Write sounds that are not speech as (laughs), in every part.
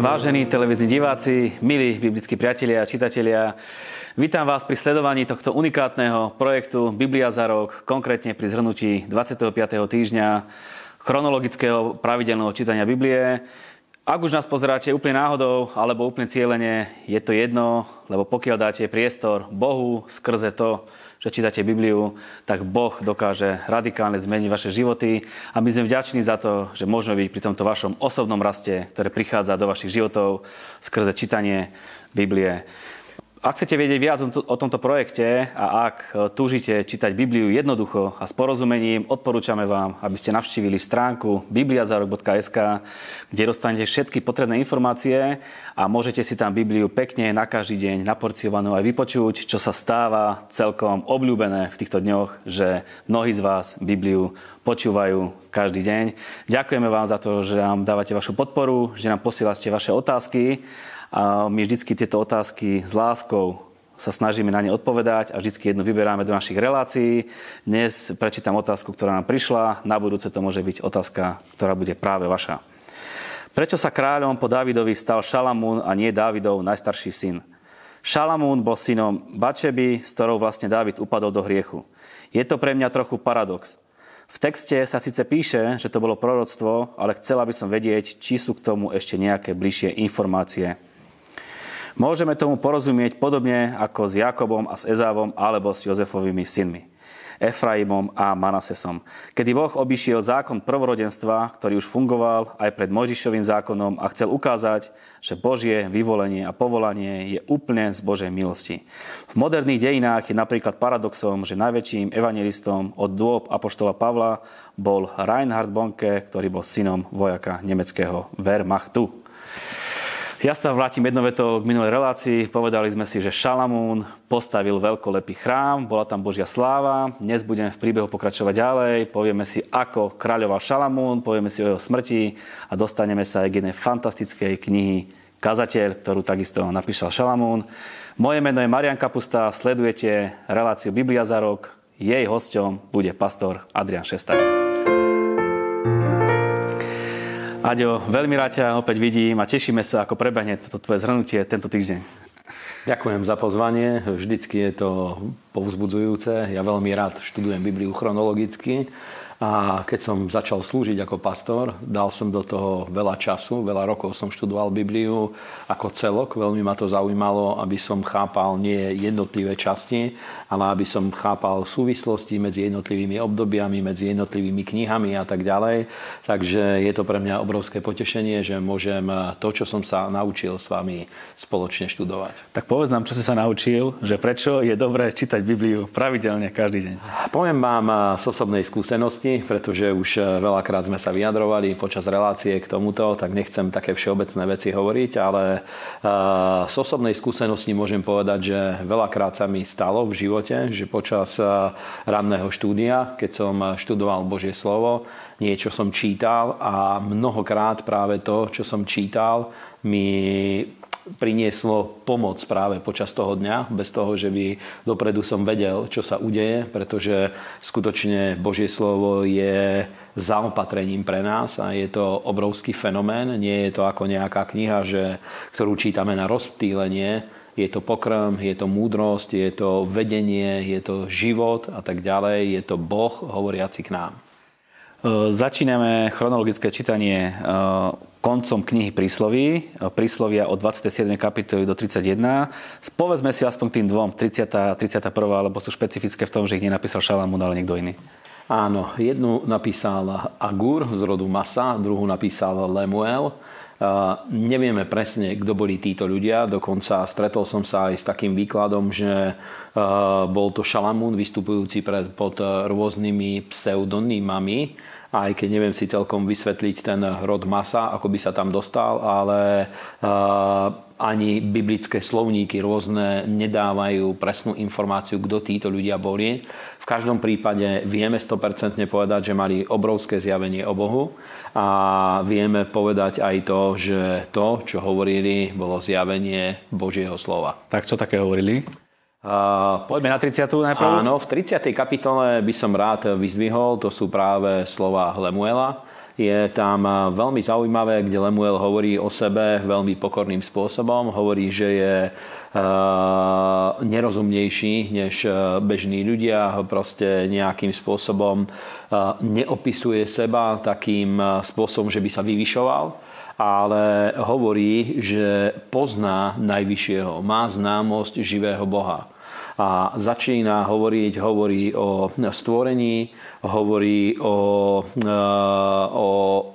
Vážení televízni diváci, milí biblickí priatelia a čitatelia, vítam vás pri sledovaní tohto unikátneho projektu Biblia za rok, konkrétne pri zhrnutí 25. týždňa chronologického pravidelného čítania Biblie. Ak už nás pozeráte úplne náhodou alebo úplne cieľene, je to jedno, lebo pokiaľ dáte priestor Bohu skrze to, že čítate Bibliu, tak Boh dokáže radikálne zmeniť vaše životy a my sme vďační za to, že môžeme byť pri tomto vašom osobnom raste, ktoré prichádza do vašich životov skrze čítanie Biblie. Ak chcete vedieť viac o tomto projekte a ak e, túžite čítať Bibliu jednoducho a s porozumením, odporúčame vám, aby ste navštívili stránku bibliazarok.sk, kde dostanete všetky potrebné informácie a môžete si tam Bibliu pekne na každý deň naporciovanú aj vypočuť, čo sa stáva celkom obľúbené v týchto dňoch, že mnohí z vás Bibliu počúvajú každý deň. Ďakujeme vám za to, že nám dávate vašu podporu, že nám posielate vaše otázky a my vždycky tieto otázky s láskou sa snažíme na ne odpovedať a vždycky jednu vyberáme do našich relácií. Dnes prečítam otázku, ktorá nám prišla. Na budúce to môže byť otázka, ktorá bude práve vaša. Prečo sa kráľom po Dávidovi stal Šalamún a nie Dávidov najstarší syn? Šalamún bol synom Bačeby, s ktorou vlastne Dávid upadol do hriechu. Je to pre mňa trochu paradox. V texte sa síce píše, že to bolo proroctvo, ale chcela by som vedieť, či sú k tomu ešte nejaké bližšie informácie. Môžeme tomu porozumieť podobne ako s Jakobom a s Ezávom alebo s Jozefovými synmi. Efraimom a Manasesom. Kedy Boh obišiel zákon prvorodenstva, ktorý už fungoval aj pred Možišovým zákonom a chcel ukázať, že Božie vyvolenie a povolanie je úplne z Božej milosti. V moderných dejinách je napríklad paradoxom, že najväčším evangelistom od dôb Apoštola Pavla bol Reinhard Bonke, ktorý bol synom vojaka nemeckého Wehrmachtu. Ja sa vrátim jedno veto k minulej relácii. Povedali sme si, že Šalamún postavil veľkolepý chrám, bola tam Božia sláva. Dnes budeme v príbehu pokračovať ďalej. Povieme si, ako kráľoval Šalamún, povieme si o jeho smrti a dostaneme sa aj k jednej fantastickej knihy Kazateľ, ktorú takisto napísal Šalamún. Moje meno je Marian Kapusta, sledujete reláciu Biblia za rok. Jej hosťom bude pastor Adrian Šestak. Aďo, veľmi rád ťa opäť vidím a tešíme sa, ako prebehne toto tvoje zhrnutie tento týždeň. Ďakujem za pozvanie. Vždycky je to povzbudzujúce. Ja veľmi rád študujem Bibliu chronologicky a keď som začal slúžiť ako pastor, dal som do toho veľa času, veľa rokov som študoval Bibliu ako celok. Veľmi ma to zaujímalo, aby som chápal nie jednotlivé časti, ale aby som chápal súvislosti medzi jednotlivými obdobiami, medzi jednotlivými knihami a tak ďalej. Takže je to pre mňa obrovské potešenie, že môžem to, čo som sa naučil s vami spoločne študovať. Tak povedz nám, čo si sa naučil, že prečo je dobré čítať Bibliu pravidelne každý deň. Poviem vám z osobnej skúsenosti, skúsenosti, pretože už eh, veľakrát sme sa vyjadrovali počas relácie k tomuto, tak nechcem také všeobecné veci hovoriť, ale eh, z osobnej skúsenosti môžem povedať, že veľakrát sa mi stalo v živote, že počas eh, ranného štúdia, keď som študoval Božie slovo, niečo som čítal a mnohokrát práve to, čo som čítal, mi prinieslo pomoc práve počas toho dňa, bez toho, že by dopredu som vedel, čo sa udeje, pretože skutočne Božie slovo je zaopatrením pre nás a je to obrovský fenomén. Nie je to ako nejaká kniha, že, ktorú čítame na rozptýlenie, je to pokrm, je to múdrosť, je to vedenie, je to život a tak ďalej. Je to Boh hovoriaci k nám. Začíname chronologické čítanie koncom knihy Prísloví, Príslovia od 27. kapitoly do 31. Povedzme si aspoň tým dvom, 30. a 31. alebo sú špecifické v tom, že ich nenapísal Šalamún, ale niekto iný. Áno, jednu napísal Agur z rodu Masa, druhú napísal Lemuel. Nevieme presne, kto boli títo ľudia, dokonca stretol som sa aj s takým výkladom, že bol to Šalamún vystupujúci pred, pod rôznymi pseudonymami, aj keď neviem si celkom vysvetliť ten rod masa, ako by sa tam dostal, ale ani biblické slovníky rôzne nedávajú presnú informáciu, kto títo ľudia boli. V každom prípade vieme 100% povedať, že mali obrovské zjavenie o Bohu a vieme povedať aj to, že to, čo hovorili, bolo zjavenie Božieho slova. Tak čo také hovorili? Poďme na 30. najprv. Áno, v 30. kapitole by som rád vyzdvihol, to sú práve slova Lemuela, je tam veľmi zaujímavé, kde Lemuel hovorí o sebe veľmi pokorným spôsobom. Hovorí, že je nerozumnejší než bežní ľudia, proste nejakým spôsobom neopisuje seba takým spôsobom, že by sa vyvyšoval ale hovorí, že pozná najvyššieho, má známosť živého Boha. A začína hovoriť, hovorí o stvorení, hovorí o, e, o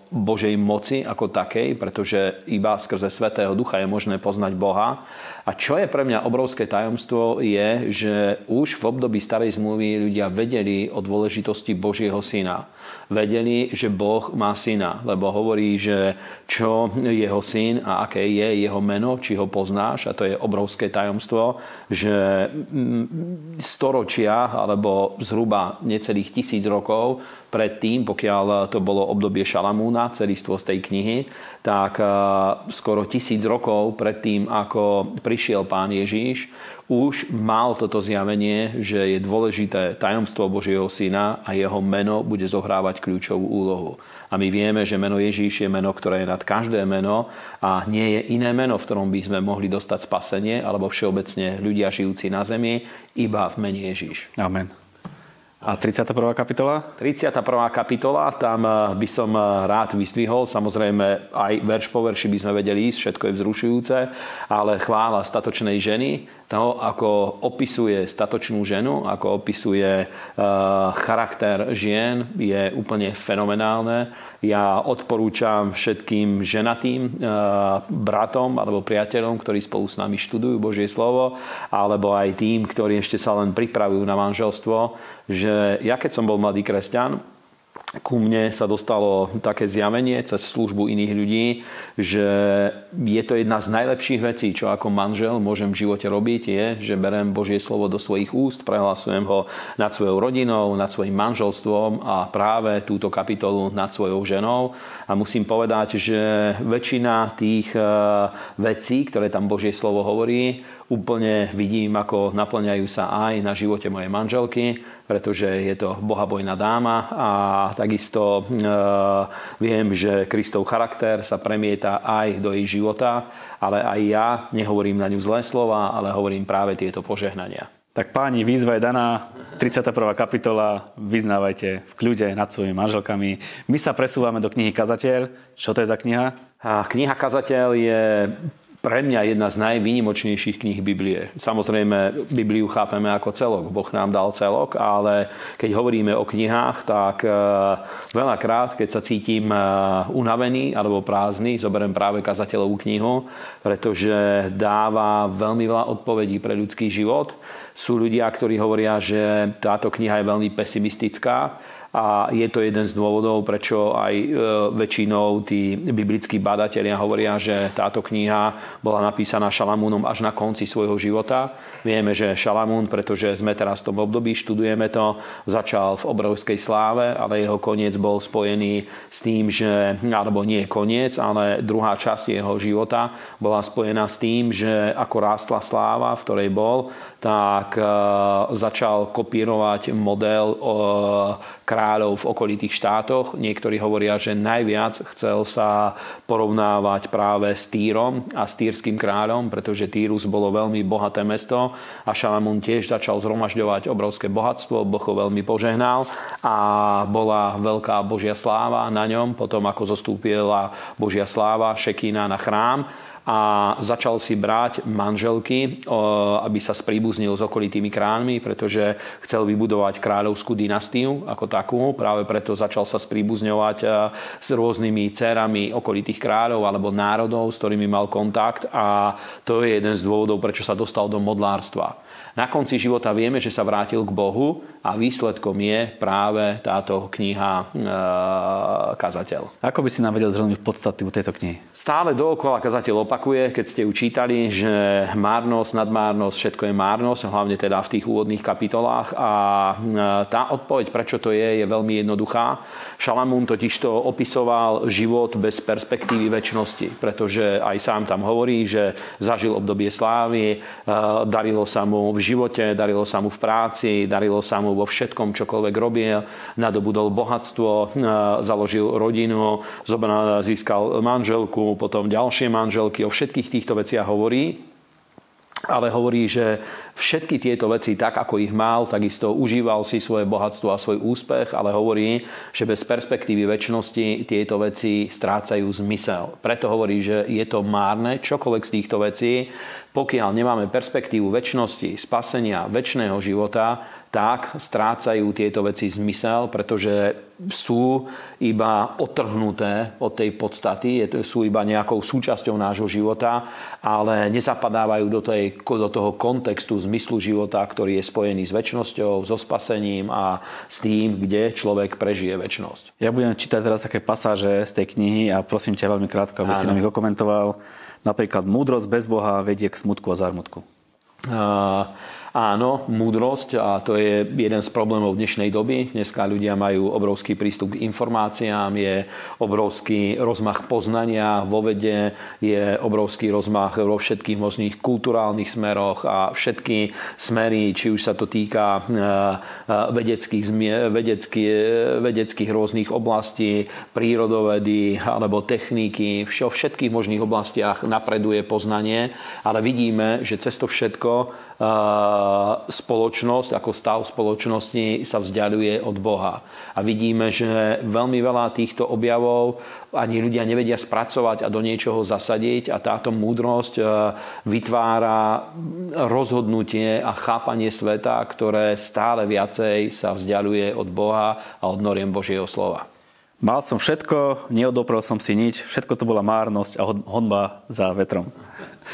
Božej moci ako takej, pretože iba skrze Svetého Ducha je možné poznať Boha. A čo je pre mňa obrovské tajomstvo je, že už v období starej zmluvy ľudia vedeli o dôležitosti Božieho syna vedeli, že Boh má syna, lebo hovorí, že čo jeho syn a aké je jeho meno, či ho poznáš, a to je obrovské tajomstvo, že storočia alebo zhruba necelých tisíc rokov predtým, pokiaľ to bolo obdobie Šalamúna, celistvo z tej knihy, tak skoro tisíc rokov predtým, ako prišiel pán Ježíš, už mal toto zjavenie, že je dôležité tajomstvo Božieho syna a jeho meno bude zohrávať kľúčovú úlohu. A my vieme, že meno Ježíš je meno, ktoré je nad každé meno a nie je iné meno, v ktorom by sme mohli dostať spasenie alebo všeobecne ľudia žijúci na zemi, iba v mene Ježíš. Amen. A 31. kapitola? 31. kapitola, tam eh, by som eh, rád vystvihol, samozrejme aj verš po verši by sme vedeli ísť, všetko je vzrušujúce, ale chvála statočnej ženy, toho, ako opisuje statočnú ženu, ako opisuje uh, charakter žien, je úplne fenomenálne. Ja odporúčam všetkým ženatým bratom alebo priateľom, ktorí spolu s nami študujú Božie slovo, alebo aj tým, ktorí ešte sa len pripravujú na manželstvo, že ja keď som bol mladý kresťan, ku mne sa dostalo také zjavenie cez službu iných ľudí, že je to jedna z najlepších vecí, čo ako manžel môžem v živote robiť, je, že berem Božie slovo do svojich úst, prehlasujem ho nad svojou rodinou, nad svojim manželstvom a práve túto kapitolu nad svojou ženou. A musím povedať, že väčšina tých eh, vecí, ktoré tam Božie slovo hovorí, úplne vidím, ako naplňajú sa aj na živote mojej manželky, pretože je to bohabojná dáma a takisto e, viem, že Kristov charakter sa premieta aj do jej života, ale aj ja nehovorím na ňu zlé slova, ale hovorím práve tieto požehnania. Tak páni, výzva je daná, 31. kapitola, vyznávajte v kľude nad svojimi manželkami. My sa presúvame do knihy Kazateľ. Čo to je za kniha? A kniha Kazateľ je pre mňa jedna z najvýnimočnejších kníh Biblie. Samozrejme, Bibliu chápeme ako celok. Boh nám dal celok, ale keď hovoríme o knihách, tak e, veľakrát, keď sa cítim e, unavený alebo prázdny, zoberiem práve kazateľovú knihu, pretože dáva veľmi veľa odpovedí pre ľudský život. Sú ľudia, ktorí hovoria, že táto kniha je veľmi pesimistická, a je to jeden z dôvodov, prečo aj e, väčšinou tí biblickí badatelia hovoria, že táto kniha bola napísaná Šalamúnom až na konci svojho života. Vieme, že Šalamún, pretože sme teraz v tom období, študujeme to, začal v obrovskej sláve, ale jeho koniec bol spojený s tým, že, alebo nie koniec, ale druhá časť jeho života bola spojená s tým, že ako rástla sláva, v ktorej bol, tak e, začal kopírovať model kráľov v okolitých štátoch. Niektorí hovoria, že najviac chcel sa porovnávať práve s Týrom a s týrským kráľom, pretože Týrus bolo veľmi bohaté mesto a Šalamún tiež začal zhromažďovať obrovské bohatstvo, Boh ho veľmi požehnal a bola veľká Božia sláva na ňom, potom ako zostúpila Božia sláva Šekína na chrám a začal si brať manželky, aby sa spríbuznil s okolitými kránmi, pretože chcel vybudovať kráľovskú dynastiu ako takú. Práve preto začal sa spríbuzňovať e, s rôznymi dcerami okolitých kráľov alebo národov, s ktorými mal kontakt a to je jeden z dôvodov, prečo sa dostal do modlárstva. Na konci života vieme, že sa vrátil k Bohu a výsledkom je práve táto kniha e, Kazateľ. Ako by si nám vedel zhrnúť podstatu tejto knihy? Stále dookola kazateľ opakuje, keď ste ju čítali, že márnosť, nadmárnosť, všetko je márnosť, hlavne teda v tých úvodných kapitolách. A e, tá odpoveď, prečo to je, je veľmi jednoduchá. Šalamún totiž to opisoval život bez perspektívy väčšnosti, pretože aj sám tam hovorí, že zažil obdobie slávy, e, darilo sa mu v živote, darilo sa mu v práci, darilo sa mu vo všetkom, čokoľvek robil, nadobudol bohatstvo, založil rodinu, získal manželku, potom ďalšie manželky, o všetkých týchto veciach hovorí ale hovorí, že všetky tieto veci, tak ako ich mal, takisto užíval si svoje bohatstvo a svoj úspech, ale hovorí, že bez perspektívy väčšnosti tieto veci strácajú zmysel. Preto hovorí, že je to márne, čokoľvek z týchto vecí, pokiaľ nemáme perspektívu väčšnosti, spasenia, väčšného života, tak strácajú tieto veci zmysel, pretože sú iba otrhnuté od tej podstaty, sú iba nejakou súčasťou nášho života, ale nezapadávajú do, tej, do toho kontextu zmyslu života, ktorý je spojený s väčšnosťou, so spasením a s tým, kde človek prežije väčšnosť. Ja budem čítať teraz také pasáže z tej knihy a prosím ťa veľmi krátko, aby Áno. si nám ich okomentoval. Napríklad, múdrosť bez Boha vedie k smutku a zármutku. Uh, Áno, múdrosť a to je jeden z problémov dnešnej doby. Dneska ľudia majú obrovský prístup k informáciám, je obrovský rozmach poznania vo vede, je obrovský rozmach vo všetkých možných kulturálnych smeroch a všetky smery, či už sa to týka e, e, vedeckých, vedeckých, vedeckých rôznych oblastí, prírodovedy alebo techniky, vo všetkých možných oblastiach napreduje poznanie, ale vidíme, že cez to všetko spoločnosť, ako stav spoločnosti sa vzdialuje od Boha. A vidíme, že veľmi veľa týchto objavov ani ľudia nevedia spracovať a do niečoho zasadiť a táto múdrosť vytvára rozhodnutie a chápanie sveta, ktoré stále viacej sa vzdialuje od Boha a od noriem Božieho slova. Mal som všetko, neodoprel som si nič, všetko to bola márnosť a honba za vetrom.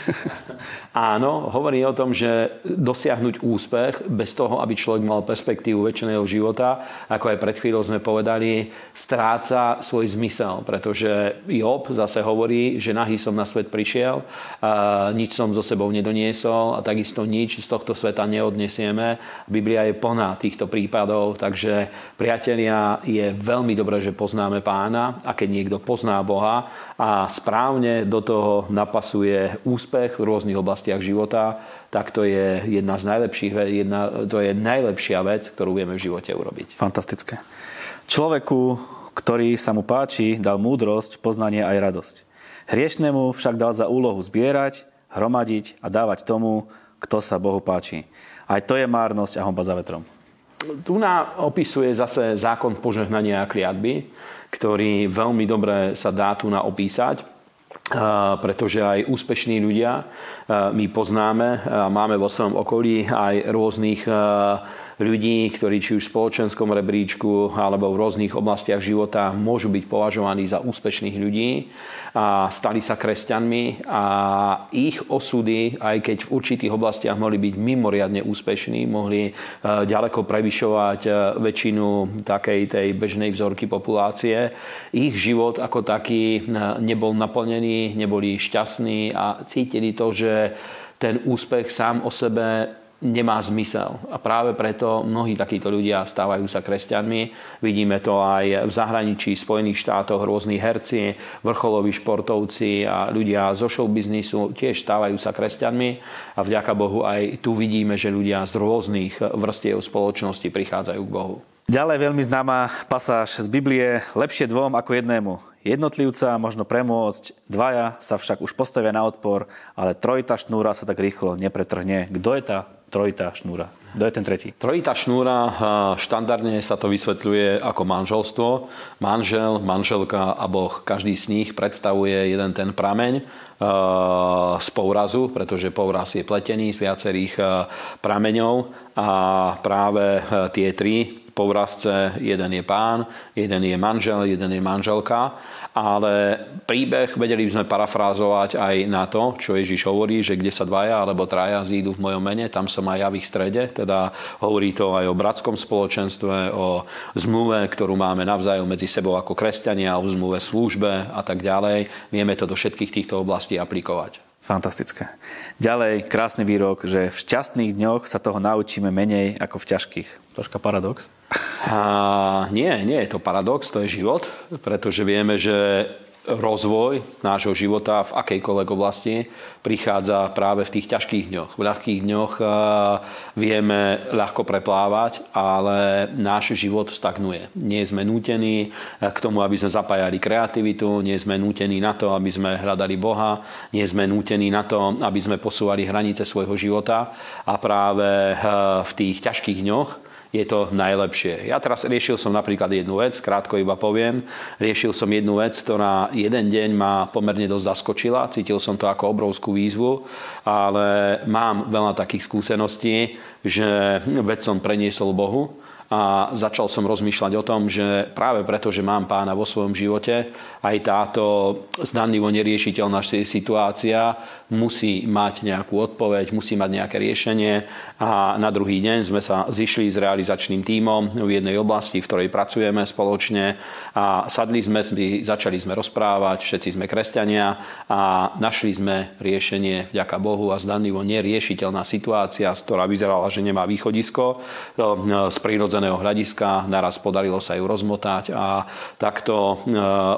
(laughs) Áno, hovorí o tom, že dosiahnuť úspech bez toho, aby človek mal perspektívu väčšného života, ako aj pred chvíľou sme povedali, stráca svoj zmysel, pretože Job zase hovorí, že nahý som na svet prišiel, nič som so sebou nedoniesol a takisto nič z tohto sveta neodnesieme. Biblia je plná týchto prípadov, takže priatelia, je veľmi dobré, že poznáme pána a keď niekto pozná Boha a správne do toho napasuje úspech v rôznych oblastiach, života, tak to je jedna z najlepších, jedna, to je najlepšia vec, ktorú vieme v živote urobiť. Fantastické. Človeku, ktorý sa mu páči, dal múdrosť, poznanie aj radosť. Hriešnemu však dal za úlohu zbierať, hromadiť a dávať tomu, kto sa Bohu páči. Aj to je márnosť a homba za vetrom. Tu nám opisuje zase zákon požehnania a kliatby, ktorý veľmi dobre sa dá tu na opísať pretože aj úspešní ľudia my poznáme, máme vo svojom okolí aj rôznych ľudí, ktorí či už v spoločenskom rebríčku alebo v rôznych oblastiach života môžu byť považovaní za úspešných ľudí a stali sa kresťanmi a ich osudy, aj keď v určitých oblastiach mohli byť mimoriadne úspešní, mohli e, ďaleko prevyšovať e, väčšinu takej tej bežnej vzorky populácie, ich život ako taký e, nebol naplnený, neboli šťastní a cítili to, že ten úspech sám o sebe nemá zmysel. A práve preto mnohí takíto ľudia stávajú sa kresťanmi. Vidíme to aj v zahraničí, Spojených štátoch, rôzni herci, vrcholoví športovci a ľudia zo showbiznisu tiež stávajú sa kresťanmi. A vďaka Bohu aj tu vidíme, že ľudia z rôznych vrstiev spoločnosti prichádzajú k Bohu. Ďalej veľmi známa pasáž z Biblie. Lepšie dvom ako jednému. Jednotlivca možno premôcť, dvaja sa však už postavia na odpor, ale trojita šnúra sa tak rýchlo nepretrhne. Kto je tá trojitá šnúra. Kto je ten tretí? Trojitá šnúra, štandardne sa to vysvetľuje ako manželstvo. Manžel, manželka a Boh, každý z nich predstavuje jeden ten prameň z pourazu, pretože pouraz je pletený z viacerých prameňov a práve tie tri pourazce, jeden je pán, jeden je manžel, jeden je manželka ale príbeh vedeli by sme parafrázovať aj na to, čo Ježiš hovorí, že kde sa dvaja alebo traja zídu v mojom mene, tam som aj ja v ich strede. Teda hovorí to aj o bratskom spoločenstve, o zmluve, ktorú máme navzájom medzi sebou ako kresťania, o zmluve službe a tak ďalej. Vieme to do všetkých týchto oblastí aplikovať. Fantastické. Ďalej, krásny výrok, že v šťastných dňoch sa toho naučíme menej ako v ťažkých. Troška paradox. A nie, nie je to paradox, to je život, pretože vieme, že rozvoj nášho života v akejkoľvek oblasti prichádza práve v tých ťažkých dňoch. V ľahkých dňoch vieme ľahko preplávať, ale náš život stagnuje. Nie sme nútení eh, k tomu, aby sme zapájali kreativitu, nie sme nútení na to, aby sme hľadali Boha, nie sme nútení na to, aby sme posúvali hranice svojho života a práve eh, v tých ťažkých dňoch je to najlepšie. Ja teraz riešil som napríklad jednu vec, krátko iba poviem. Riešil som jednu vec, ktorá jeden deň ma pomerne dosť zaskočila. Cítil som to ako obrovskú výzvu, ale mám veľa takých skúseností, že vec som preniesol Bohu a začal som rozmýšľať o tom, že práve preto, že mám pána vo svojom živote, aj táto zdanlivo neriešiteľná situácia musí mať nejakú odpoveď, musí mať nejaké riešenie. A na druhý deň sme sa zišli s realizačným tímom v jednej oblasti, v ktorej pracujeme spoločne. A sadli sme, začali sme rozprávať, všetci sme kresťania a našli sme riešenie vďaka Bohu a zdanlivo neriešiteľná situácia, ktorá vyzerala, že nemá východisko z prírodzeného prirodzeného hľadiska, naraz podarilo sa ju rozmotať a takto e,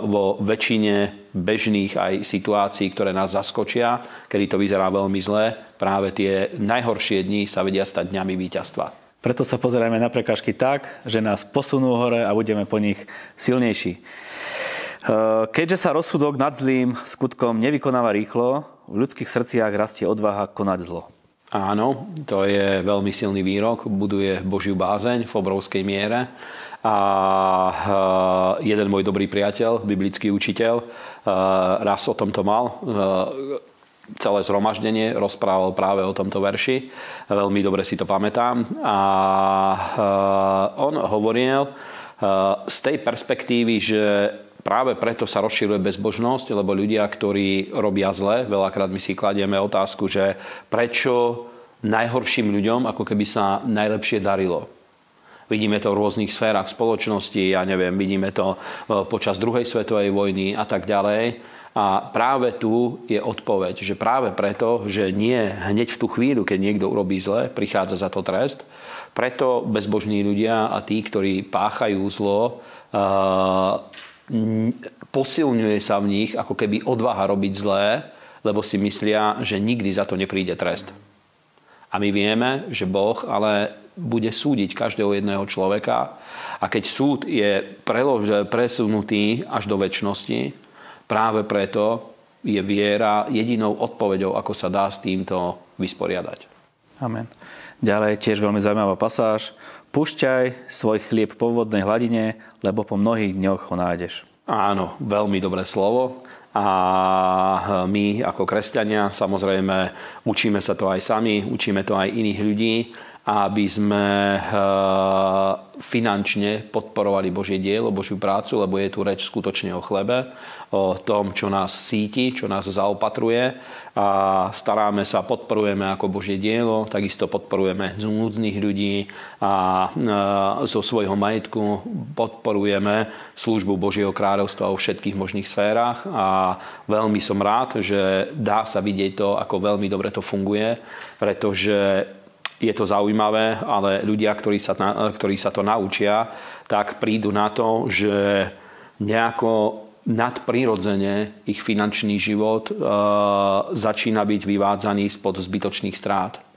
vo väčšine bežných aj situácií, ktoré nás zaskočia, kedy to vyzerá veľmi zle, práve tie najhoršie dni sa vedia stať dňami víťazstva. Preto sa pozerajme na prekažky tak, že nás posunú hore a budeme po nich silnejší. E, keďže sa rozsudok nad zlým skutkom nevykonáva rýchlo, v ľudských srdciach rastie odvaha konať zlo. Áno, to je veľmi silný výrok, buduje Božiu bázeň v obrovskej miere. A eh, jeden môj dobrý priateľ, biblický učiteľ, eh, raz o tomto mal eh, celé zhromaždenie rozprával práve o tomto verši. Veľmi dobre si to pamätám. A on hovoril z tej perspektívy, že Práve preto sa rozširuje bezbožnosť, lebo ľudia, ktorí robia zle, veľakrát my si kladieme otázku, že prečo najhorším ľuďom ako keby sa najlepšie darilo. Vidíme to v rôznych sférach spoločnosti, ja neviem, vidíme to e, počas druhej svetovej vojny a tak ďalej. A práve tu je odpoveď, že práve preto, že nie hneď v tú chvíľu, keď niekto urobí zle, prichádza za to trest, preto bezbožní ľudia a tí, ktorí páchajú zlo, posilňuje sa v nich ako keby odvaha robiť zlé, lebo si myslia, že nikdy za to nepríde trest. A my vieme, že Boh ale bude súdiť každého jedného človeka a keď súd je presunutý až do väčšnosti, práve preto je viera jedinou odpoveďou, ako sa dá s týmto vysporiadať. Amen. Ďalej tiež veľmi zaujímavá pasáž. Púšťaj svoj chlieb po vodnej hladine, lebo po mnohých dňoch ho nájdeš. Áno, veľmi dobré slovo. A my ako kresťania samozrejme učíme sa to aj sami, učíme to aj iných ľudí aby sme eh, finančne podporovali Božie dielo, Božiu prácu, lebo je tu reč skutočne o chlebe, o tom, čo nás síti, čo nás zaopatruje. A staráme sa, podporujeme ako Božie dielo, takisto podporujeme núdznych ľudí a eh, zo svojho majetku podporujeme službu Božieho kráľovstva vo všetkých možných sférach. A veľmi som rád, že dá sa vidieť to, ako veľmi dobre to funguje, pretože je to zaujímavé, ale ľudia, ktorí sa, ktorí sa to naučia, tak prídu na to, že nejako nadprirodzene ich finančný život e, začína byť vyvádzaný spod zbytočných strát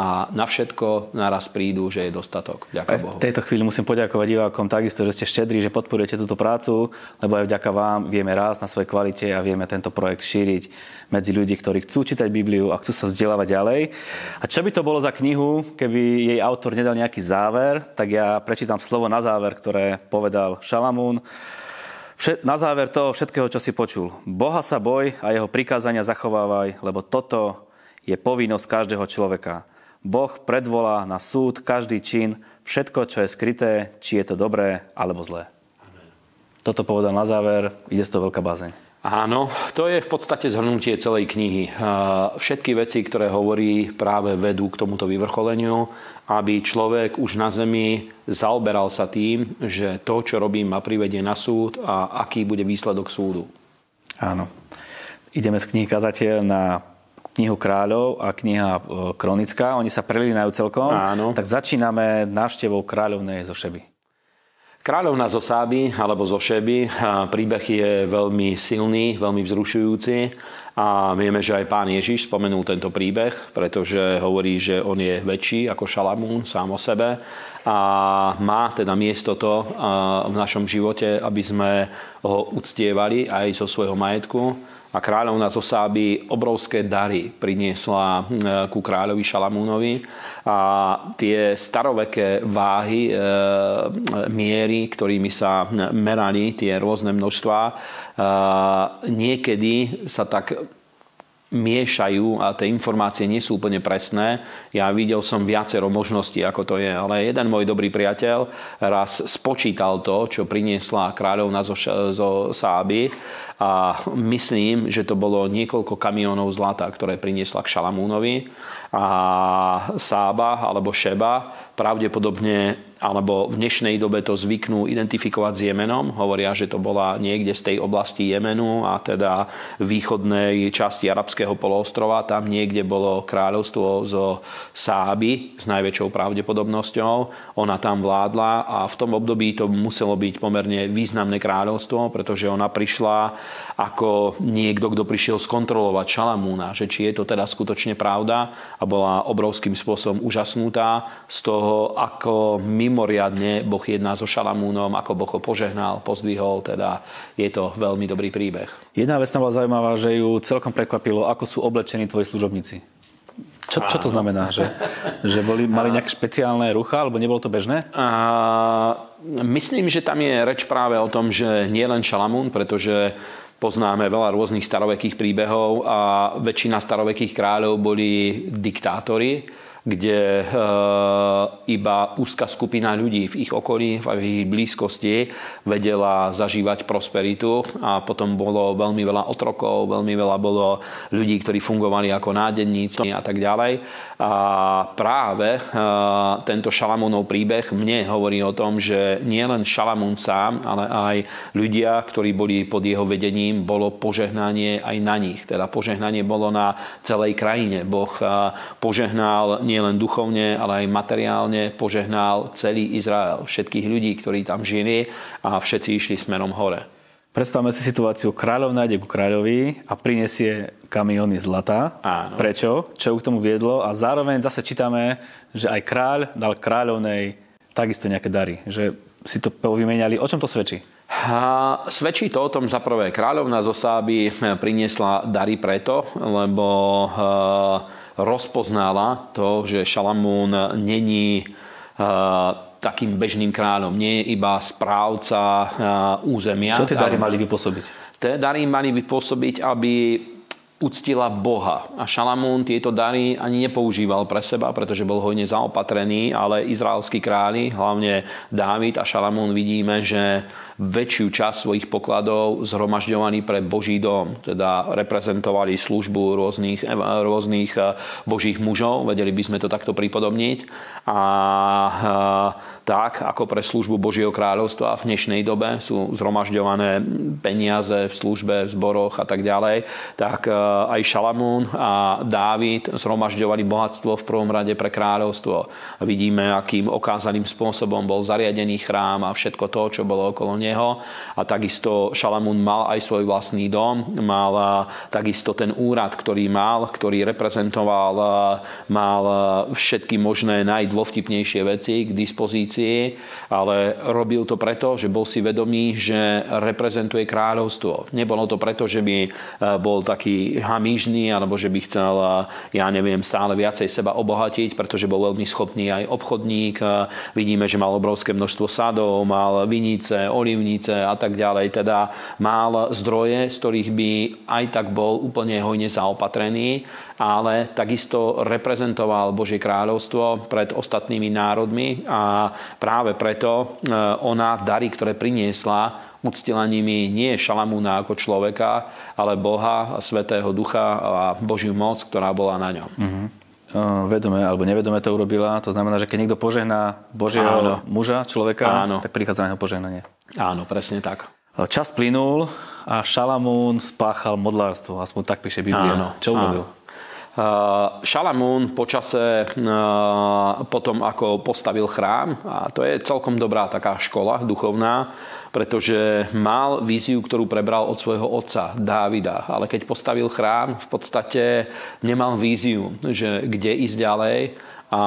a na všetko naraz prídu, že je dostatok. Ďakujem Bohu. V tejto chvíli musím poďakovať divákom takisto, že ste štedrí, že podporujete túto prácu, lebo aj vďaka vám vieme rásť na svojej kvalite a vieme tento projekt šíriť medzi ľudí, ktorí chcú čítať Bibliu a chcú sa vzdelávať ďalej. A čo by to bolo za knihu, keby jej autor nedal nejaký záver, tak ja prečítam slovo na záver, ktoré povedal Šalamún. Na záver toho všetkého, čo si počul. Boha sa boj a jeho prikázania zachovávaj, lebo toto je povinnosť každého človeka. Boh predvolá na súd každý čin, všetko, čo je skryté, či je to dobré alebo zlé. Toto povedal na záver, ide z toho veľká bázeň. Áno, to je v podstate zhrnutie celej knihy. Všetky veci, ktoré hovorí, práve vedú k tomuto vyvrcholeniu, aby človek už na zemi zaoberal sa tým, že to, čo robím, ma privedie na súd a aký bude výsledok súdu. Áno. Ideme z knihy kazateľ na knihu kráľov a kniha e, kronická, oni sa prelínajú celkom, Áno. tak začíname návštevou kráľovnej zo Šeby. Kráľovna zo Sáby alebo zo Šeby. Príbeh je veľmi silný, veľmi vzrušujúci a vieme, že aj pán Ježiš spomenul tento príbeh, pretože hovorí, že on je väčší ako Šalamún sám o sebe a má teda miesto to v našom živote, aby sme ho uctievali aj zo svojho majetku a kráľovna zo Sáby obrovské dary priniesla ku kráľovi Šalamúnovi a tie staroveké váhy, e, miery, ktorými sa merali tie rôzne množstva, niekedy sa tak miešajú a tie informácie nie sú úplne presné. Ja videl som viacero možností, ako to je, ale jeden môj dobrý priateľ raz spočítal to, čo priniesla kráľovna zo, zo Sáby a myslím, že to bolo niekoľko kamionov zlata, ktoré priniesla k Šalamúnovi a Sába alebo Šeba pravdepodobne alebo v dnešnej dobe to zvyknú identifikovať s Jemenom. Hovoria, že to bola niekde z tej oblasti Jemenu a teda východnej časti arabského poloostrova. Tam niekde bolo kráľovstvo zo Sáby s najväčšou pravdepodobnosťou. Ona tam vládla a v tom období to muselo byť pomerne významné kráľovstvo, pretože ona prišla ako niekto, kto prišiel skontrolovať Šalamúna, že či je to teda skutočne pravda a bola obrovským spôsobom úžasnutá z toho, ako mimoriadne Boh jedná so Šalamúnom, ako Boh ho požehnal, pozdvihol, teda je to veľmi dobrý príbeh. Jedna vec tam bola zaujímavá, že ju celkom prekvapilo, ako sú oblečení tvoji služobníci. Čo, čo to znamená? Že, že boli, mali nejaké špeciálne rucha, alebo nebolo to bežné? A, myslím, že tam je reč práve o tom, že nie len Šalamún, pretože Poznáme veľa rôznych starovekých príbehov a väčšina starovekých kráľov boli diktátori kde eh, iba úzka skupina ľudí v ich okolí, v ich blízkosti vedela zažívať prosperitu a potom bolo veľmi veľa otrokov, veľmi veľa bolo ľudí, ktorí fungovali ako nádenníci a tak ďalej. A práve eh, tento Šalamúnov príbeh mne hovorí o tom, že nie len Šalamún sám, ale aj ľudia, ktorí boli pod jeho vedením, bolo požehnanie aj na nich. Teda požehnanie bolo na celej krajine. Boh eh, požehnal nielen duchovne, ale aj materiálne požehnal celý Izrael, všetkých ľudí, ktorí tam žili a všetci išli smerom hore. Predstavme si situáciu, kráľov nájde ku kráľovi a prinesie kamióny zlata. Áno. Prečo? Čo k tomu viedlo? A zároveň zase čítame, že aj kráľ dal kráľovnej takisto nejaké dary. Že si to povymenali. O čom to svedčí? A svedčí to o tom, za prvé, kráľovná zo Sáby priniesla dary preto, lebo rozpoznala to, že Šalamún není takým bežným kráľom, nie iba správca územia. Čo tie dary mali vypôsobiť? Tie dary mali vypôsobiť, aby uctila Boha. A Šalamún tieto dary ani nepoužíval pre seba, pretože bol hojne zaopatrený, ale izraelskí králi, hlavne Dávid a Šalamún vidíme, že väčšiu časť svojich pokladov zhromažďovaní pre Boží dom. Teda reprezentovali službu rôznych, rôznych eh, božích mužov, vedeli by sme to takto pripodobniť. A eh, tak, ako pre službu Božieho kráľovstva v dnešnej dobe sú zhromažďované peniaze v službe, v zboroch a tak ďalej, tak eh, aj Šalamún a Dávid zhromažďovali bohatstvo v prvom rade pre kráľovstvo. Vidíme, akým okázaným spôsobom bol zariadený chrám a všetko to, čo bolo okolo neho neho a takisto Šalamún mal aj svoj vlastný dom, mal takisto ten úrad, ktorý mal, ktorý reprezentoval, mal všetky možné najdôvtipnejšie veci k dispozícii, ale robil to preto, že bol si vedomý, že reprezentuje kráľovstvo. Nebolo to preto, že by bol taký hamížný alebo že by chcel, ja neviem, stále viacej seba obohatiť, pretože bol veľmi schopný aj obchodník. Vidíme, že mal obrovské množstvo sadov, mal vinice, oliv pivnice a tak ďalej. Teda mal zdroje, z ktorých by aj tak bol úplne hojne zaopatrený, ale takisto reprezentoval Božie kráľovstvo pred ostatnými národmi a práve preto e, ona dary, ktoré priniesla, uctila nimi nie Šalamúna ako človeka, ale Boha, Svetého Ducha a Božiu moc, ktorá bola na ňom. Mm-hmm vedome alebo nevedome to urobila. To znamená, že keď niekto požehná Božieho Áno. muža, človeka, Áno. tak prichádza na jeho požehnanie. Áno, presne tak. Čas plynul a Šalamún spáchal modlárstvo, aspoň tak píše Biblia. Áno, Čo urobil? Šalamún počase potom, ako postavil chrám, a to je celkom dobrá taká škola duchovná, pretože mal víziu, ktorú prebral od svojho otca Dávida. Ale keď postavil chrám, v podstate nemal víziu, že kde ísť ďalej a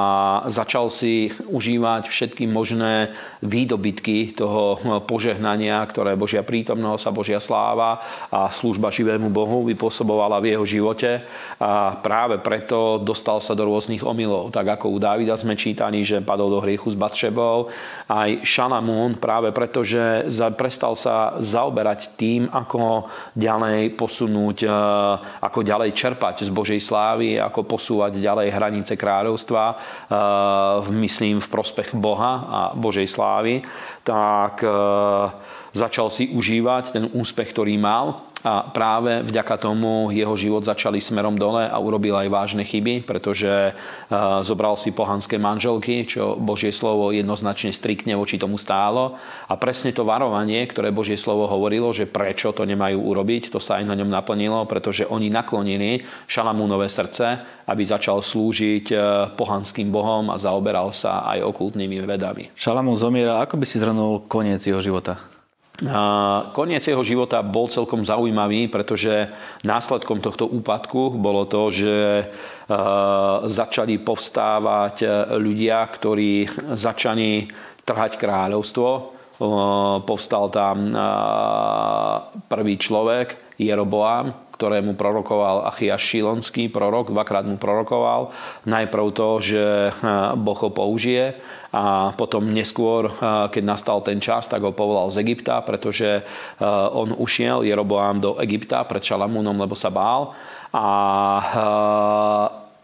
začal si užívať všetky možné výdobytky toho požehnania, ktoré Božia prítomnosť a Božia sláva a služba živému Bohu vypôsobovala v jeho živote a práve preto dostal sa do rôznych omylov. Tak ako u Dávida sme čítani, že padol do hriechu s Batšebou, aj Šalamún práve preto, že prestal sa zaoberať tým, ako ďalej posunúť, e, ako ďalej čerpať z Božej slávy, ako posúvať ďalej hranice kráľovstva myslím v prospech Boha a Božej slávy, tak začal si užívať ten úspech, ktorý mal a práve vďaka tomu jeho život začali smerom dole a urobil aj vážne chyby, pretože e, zobral si pohanské manželky, čo Božie slovo jednoznačne striktne voči tomu stálo. A presne to varovanie, ktoré Božie slovo hovorilo, že prečo to nemajú urobiť, to sa aj na ňom naplnilo, pretože oni naklonili Šalamúnové srdce, aby začal slúžiť e, pohanským bohom a zaoberal sa aj okultnými vedami. Šalamún zomiera, ako by si zhrnul koniec jeho života? Koniec jeho života bol celkom zaujímavý, pretože následkom tohto úpadku bolo to, že e, začali povstávať e, ľudia, ktorí začali trhať kráľovstvo. E, povstal tam prvý človek, Jeroboám, ktorému prorokoval Achiaš Šilonský prorok, dvakrát mu prorokoval. Najprv to, že Boh ho použije a potom neskôr, keď nastal ten čas, tak ho povolal z Egypta, pretože on ušiel Jeroboám do Egypta pred Šalamúnom, lebo sa bál. A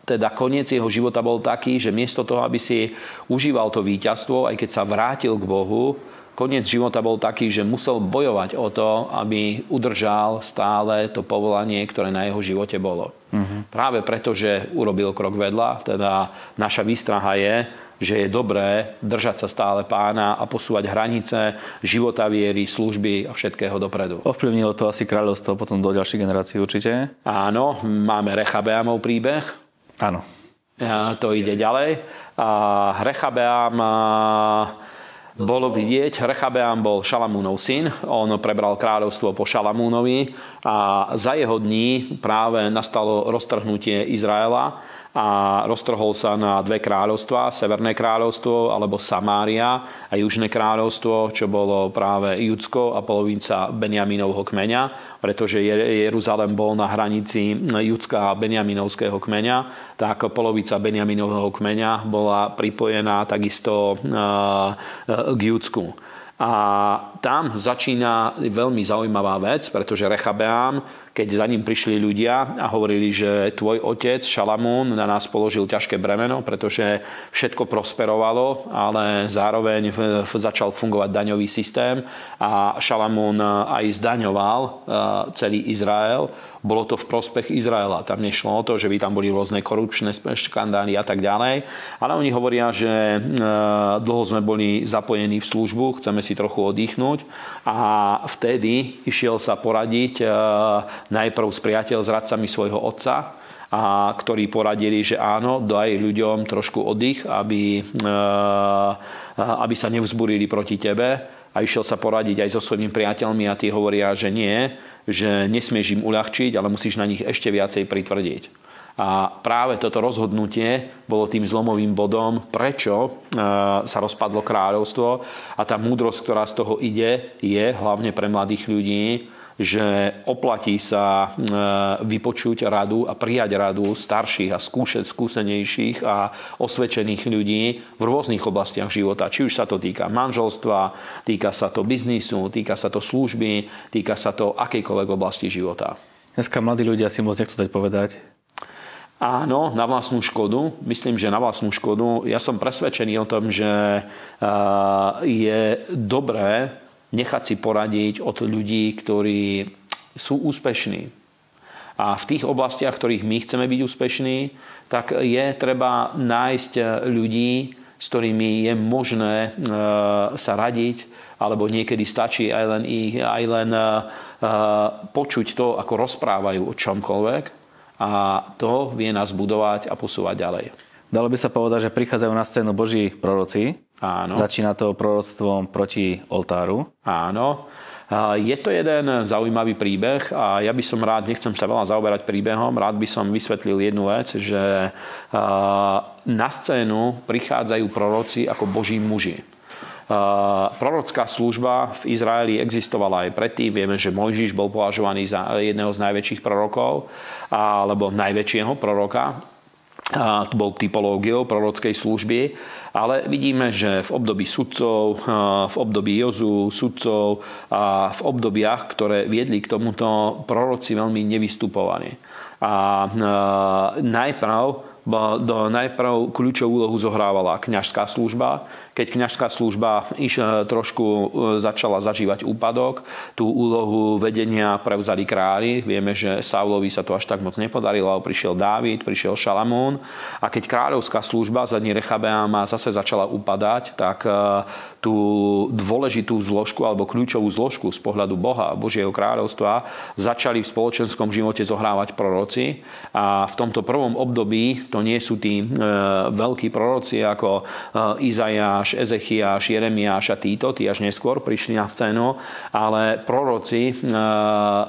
teda koniec jeho života bol taký, že miesto toho, aby si užíval to víťazstvo, aj keď sa vrátil k Bohu, koniec života bol taký, že musel bojovať o to, aby udržal stále to povolanie, ktoré na jeho živote bolo. Uh-huh. Práve preto, že urobil krok vedľa, teda naša výstraha je, že je dobré držať sa stále pána a posúvať hranice života, viery, služby a všetkého dopredu. Ovplyvnilo to asi kráľovstvo potom do ďalších generácií určite? Áno, máme Rechabeamov príbeh. Áno. A to ide ďalej. A Rechabeam bolo vidieť, Rechabeam bol Šalamúnov syn, on prebral kráľovstvo po Šalamúnovi a za jeho dní práve nastalo roztrhnutie Izraela a roztrhol sa na dve kráľovstvá, Severné kráľovstvo alebo Samária a Južné kráľovstvo, čo bolo práve Judsko a polovica Benjaminovho kmeňa, pretože Jeruzalem bol na hranici Judska a Benjaminovského kmeňa, tak polovica Benjaminovho kmeňa bola pripojená takisto k Judsku. A tam začína veľmi zaujímavá vec, pretože Rechabeám keď za ním prišli ľudia a hovorili, že tvoj otec Šalamún na nás položil ťažké bremeno, pretože všetko prosperovalo, ale zároveň začal fungovať daňový systém a Šalamún aj zdaňoval e, celý Izrael. Bolo to v prospech Izraela. Tam nešlo o to, že by tam boli rôzne korupčné škandály a tak ďalej. Ale oni hovoria, že e, dlho sme boli zapojení v službu, chceme si trochu oddychnúť a vtedy išiel sa poradiť e, najprv s priateľ s radcami svojho otca, a ktorí poradili, že áno, daj ľuďom trošku oddych, aby, e, aby sa nevzburili proti tebe a išiel sa poradiť aj so svojimi priateľmi a tí hovoria, že nie, že nesmieš im uľahčiť, ale musíš na nich ešte viacej pritvrdiť. A práve toto rozhodnutie bolo tým zlomovým bodom, prečo e, sa rozpadlo kráľovstvo a tá múdrosť, ktorá z toho ide, je hlavne pre mladých ľudí, že oplatí sa e, vypočuť radu a prijať radu starších a skúšať skúsenejších a osvedčených ľudí v rôznych oblastiach života. Či už sa to týka manželstva, týka sa to biznisu, týka sa to služby, týka sa to akejkoľvek oblasti života. Dneska mladí ľudia si moc nechcú dať povedať, Áno, na vlastnú škodu. Myslím, že na vlastnú škodu. Ja som presvedčený o tom, že e, je dobré nechať si poradiť od ľudí, ktorí sú úspešní. A v tých oblastiach, v ktorých my chceme byť úspešní, tak je treba nájsť ľudí, s ktorými je možné e, sa radiť, alebo niekedy stačí aj len, ich, aj len e, počuť to, ako rozprávajú o čomkoľvek a to vie nás budovať a posúvať ďalej. Dalo by sa povedať, že prichádzajú na scénu Boží proroci. Áno. Začína to proroctvom proti oltáru. Áno. Je to jeden zaujímavý príbeh a ja by som rád, nechcem sa veľa zaoberať príbehom, rád by som vysvetlil jednu vec, že na scénu prichádzajú proroci ako boží muži. Prorocká služba v Izraeli existovala aj predtým. Vieme, že Mojžiš bol považovaný za jedného z najväčších prorokov, alebo najväčšieho proroka. To bol typológiou prorockej služby. Ale vidíme, že v období sudcov, v období Jozu, sudcov a v obdobiach, ktoré viedli k tomuto, proroci veľmi nevystupovali. A najprv do najprv kľúčovú úlohu zohrávala kňažská služba, keď kňažská služba iš, e, trošku e, začala zažívať úpadok, tú úlohu vedenia prevzali králi. Vieme, že Saulovi sa to až tak moc nepodarilo, prišiel Dávid, prišiel Šalamún. A keď kráľovská služba za dní Rechabeáma zase začala upadať, tak e, tú dôležitú zložku alebo kľúčovú zložku z pohľadu Boha, Božieho kráľovstva začali v spoločenskom živote zohrávať proroci. A v tomto prvom období to nie sú tí veľkí proroci ako Izajáš, Izajáš, Ezechiáš, Jeremiáš a títo, tí až neskôr prišli na scénu, ale proroci e,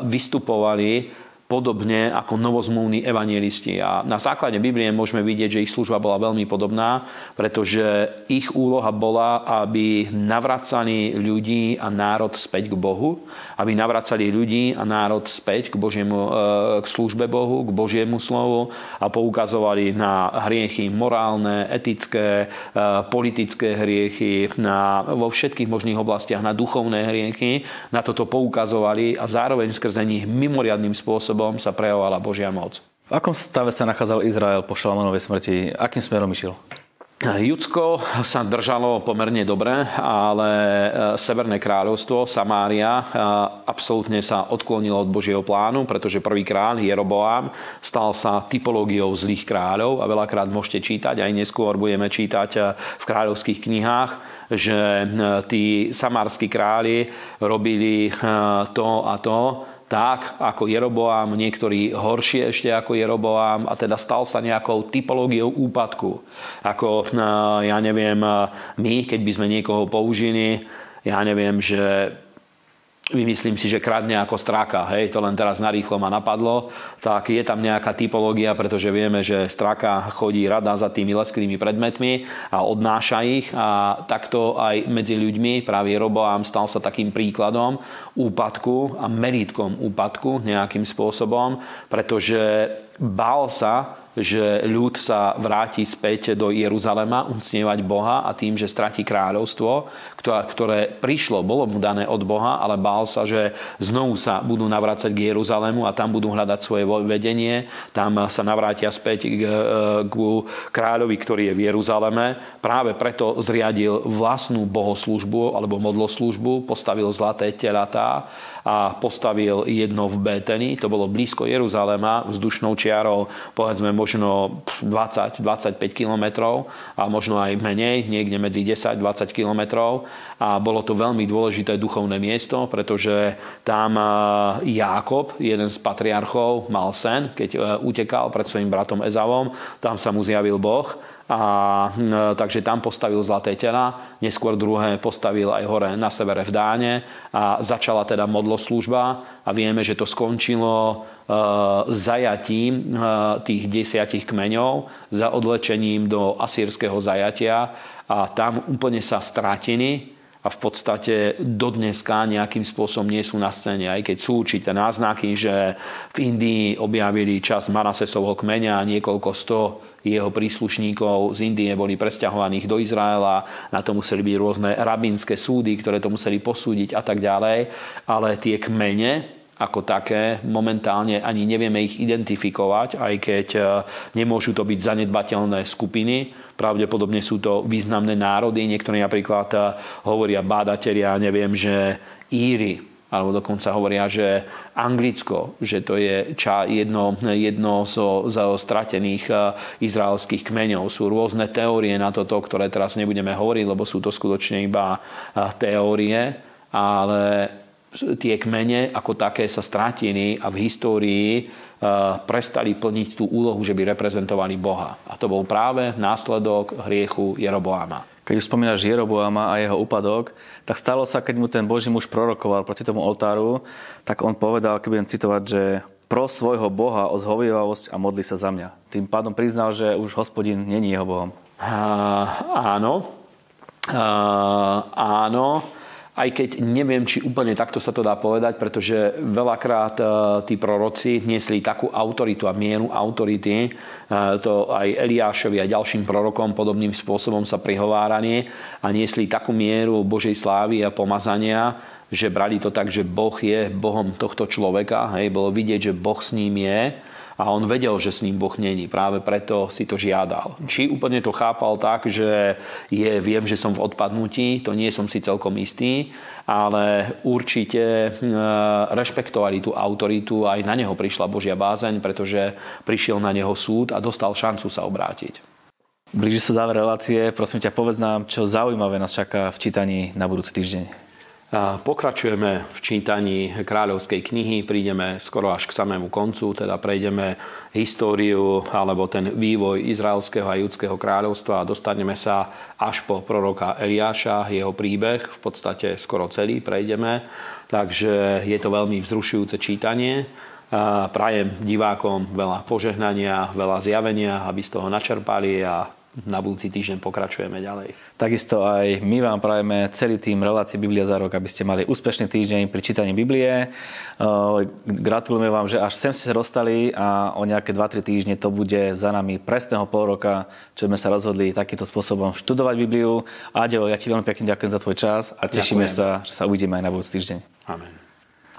vystupovali podobne ako novozmluvní evangelisti. A na základe Biblie môžeme vidieť, že ich služba bola veľmi podobná, pretože ich úloha bola, aby navracali ľudí a národ späť k Bohu, aby navracali ľudí a národ späť k, Božiemu, e, k službe Bohu, k Božiemu slovu a poukazovali na hriechy morálne, etické, e, politické hriechy, na, vo všetkých možných oblastiach, na duchovné hriechy. Na toto poukazovali a zároveň skrze nich mimoriadným spôsobom spôsobom sa prejavovala Božia moc. V akom stave sa nachádzal Izrael po Šalamonovej smrti? Akým smerom išiel? Judsko sa držalo pomerne dobre, ale e, Severné kráľovstvo, Samária, e, absolútne sa odklonilo od Božieho plánu, pretože prvý kráľ, Jeroboám, stal sa typológiou zlých kráľov a veľakrát môžete čítať, aj neskôr budeme čítať e, v kráľovských knihách, že tí samárskí králi robili to a to, tak ako Jeroboám, niektorí horšie ešte ako Jeroboám a teda stal sa nejakou typológiou úpadku. Ako, ja neviem, my, keď by sme niekoho použili, ja neviem, že vymyslím si, že kradne ako straka, hej, to len teraz narýchlo ma napadlo, tak je tam nejaká typológia, pretože vieme, že straka chodí rada za tými lesklými predmetmi a odnáša ich. A takto aj medzi ľuďmi práve Roboám stal sa takým príkladom úpadku a meritkom úpadku nejakým spôsobom, pretože bál sa, že ľud sa vráti späť do Jeruzalema ucnievať Boha a tým, že stratí kráľovstvo, ktoré prišlo, bolo mu dané od Boha, ale bál sa, že znovu sa budú navrácať k Jeruzalému a tam budú hľadať svoje vedenie, tam sa navrátia späť k, k kráľovi, ktorý je v Jeruzaleme. Práve preto zriadil vlastnú bohoslužbu alebo modloslužbu, postavil zlaté telatá a postavil jedno v Béteni, to bolo blízko Jeruzalema, vzdušnou čiarou povedzme možno 20-25 kilometrov a možno aj menej, niekde medzi 10-20 kilometrov. A bolo to veľmi dôležité duchovné miesto, pretože tam Jákob, jeden z patriarchov, mal sen, keď e, utekal pred svojim bratom Ezavom, tam sa mu zjavil Boh a, takže tam postavil zlaté tela, neskôr druhé postavil aj hore na severe v Dáne a začala teda modloslúžba a vieme, že to skončilo e, zajatím e, tých desiatich kmeňov za odlečením do asýrského zajatia a tam úplne sa stratili a v podstate dodneska nejakým spôsobom nie sú na scéne, aj keď sú určité náznaky, že v Indii objavili čas Manasesovho kmeňa niekoľko sto jeho príslušníkov z Indie boli presťahovaných do Izraela, na to museli byť rôzne rabínske súdy, ktoré to museli posúdiť a tak ďalej, ale tie kmene, ako také. Momentálne ani nevieme ich identifikovať, aj keď e, nemôžu to byť zanedbateľné skupiny. Pravdepodobne sú to významné národy. Niektorí napríklad e, hovoria bádatelia, neviem, že Íry, alebo dokonca hovoria, že Anglicko, že to je ča, jedno, jedno zo, zo stratených e, izraelských kmeňov. Sú rôzne teórie na toto, ktoré teraz nebudeme hovoriť, lebo sú to skutočne iba teórie, ale tie kmene ako také sa strátili a v histórii e, prestali plniť tú úlohu, že by reprezentovali Boha. A to bol práve následok hriechu Jeroboáma. Keď už spomínaš Jeroboama a jeho úpadok, tak stalo sa, keď mu ten Boží muž prorokoval proti tomu oltáru, tak on povedal, keď budem citovať, že pro svojho Boha o zhovievavosť a modli sa za mňa. Tým pádom priznal, že už hospodin není jeho Bohom. Uh, áno. Uh, áno aj keď neviem, či úplne takto sa to dá povedať, pretože veľakrát e, tí proroci niesli takú autoritu a mieru autority, e, to aj Eliášovi a ďalším prorokom podobným spôsobom sa prihováranie a niesli takú mieru Božej slávy a pomazania, že brali to tak, že Boh je Bohom tohto človeka, hej, bolo vidieť, že Boh s ním je a on vedel, že s ním Boh není. Práve preto si to žiadal. Či úplne to chápal tak, že je, viem, že som v odpadnutí, to nie som si celkom istý, ale určite e, rešpektovali tú autoritu, aj na neho prišla Božia bázeň, pretože prišiel na neho súd a dostal šancu sa obrátiť. Blíži sa záver relácie, prosím ťa, povedz nám, čo zaujímavé nás čaká v čítaní na budúci týždeň. Pokračujeme v čítaní kráľovskej knihy, prídeme skoro až k samému koncu, teda prejdeme históriu alebo ten vývoj izraelského a judského kráľovstva a dostaneme sa až po proroka Eliáša, jeho príbeh, v podstate skoro celý prejdeme, takže je to veľmi vzrušujúce čítanie. Prajem divákom veľa požehnania, veľa zjavenia, aby z toho načerpali a na budúci týždeň pokračujeme ďalej. Takisto aj my vám prajeme celý tým relácií Biblia za rok, aby ste mali úspešný týždeň pri čítaní Biblie. Gratulujeme vám, že až sem ste sa dostali a o nejaké 2-3 týždne to bude za nami presného pol roka, čo sme sa rozhodli takýmto spôsobom študovať Bibliu. Aďo, ja ti veľmi pekne ďakujem za tvoj čas a tešíme ďakujem. sa, že sa uvidíme aj na budúci týždeň. Amen.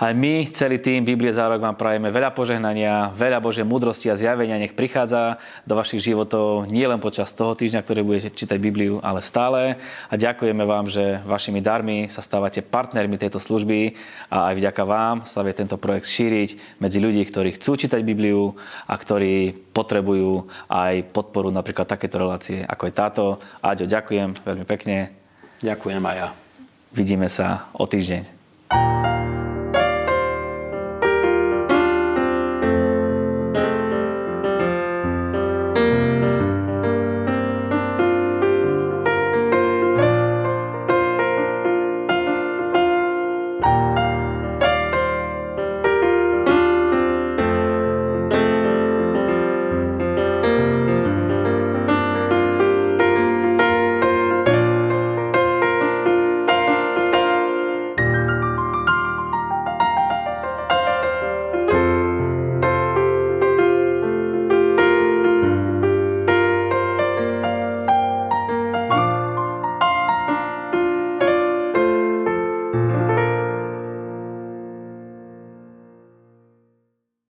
Aj my, celý tým Biblie za rok vám prajeme veľa požehnania, veľa Božej múdrosti a zjavenia nech prichádza do vašich životov nie len počas toho týždňa, ktorý budete čítať Bibliu, ale stále. A ďakujeme vám, že vašimi darmi sa stávate partnermi tejto služby a aj vďaka vám sa vie tento projekt šíriť medzi ľudí, ktorí chcú čítať Bibliu a ktorí potrebujú aj podporu napríklad takéto relácie, ako je táto. Aďo, ďakujem veľmi pekne. Ďakujem aj ja. Vidíme sa o týždeň.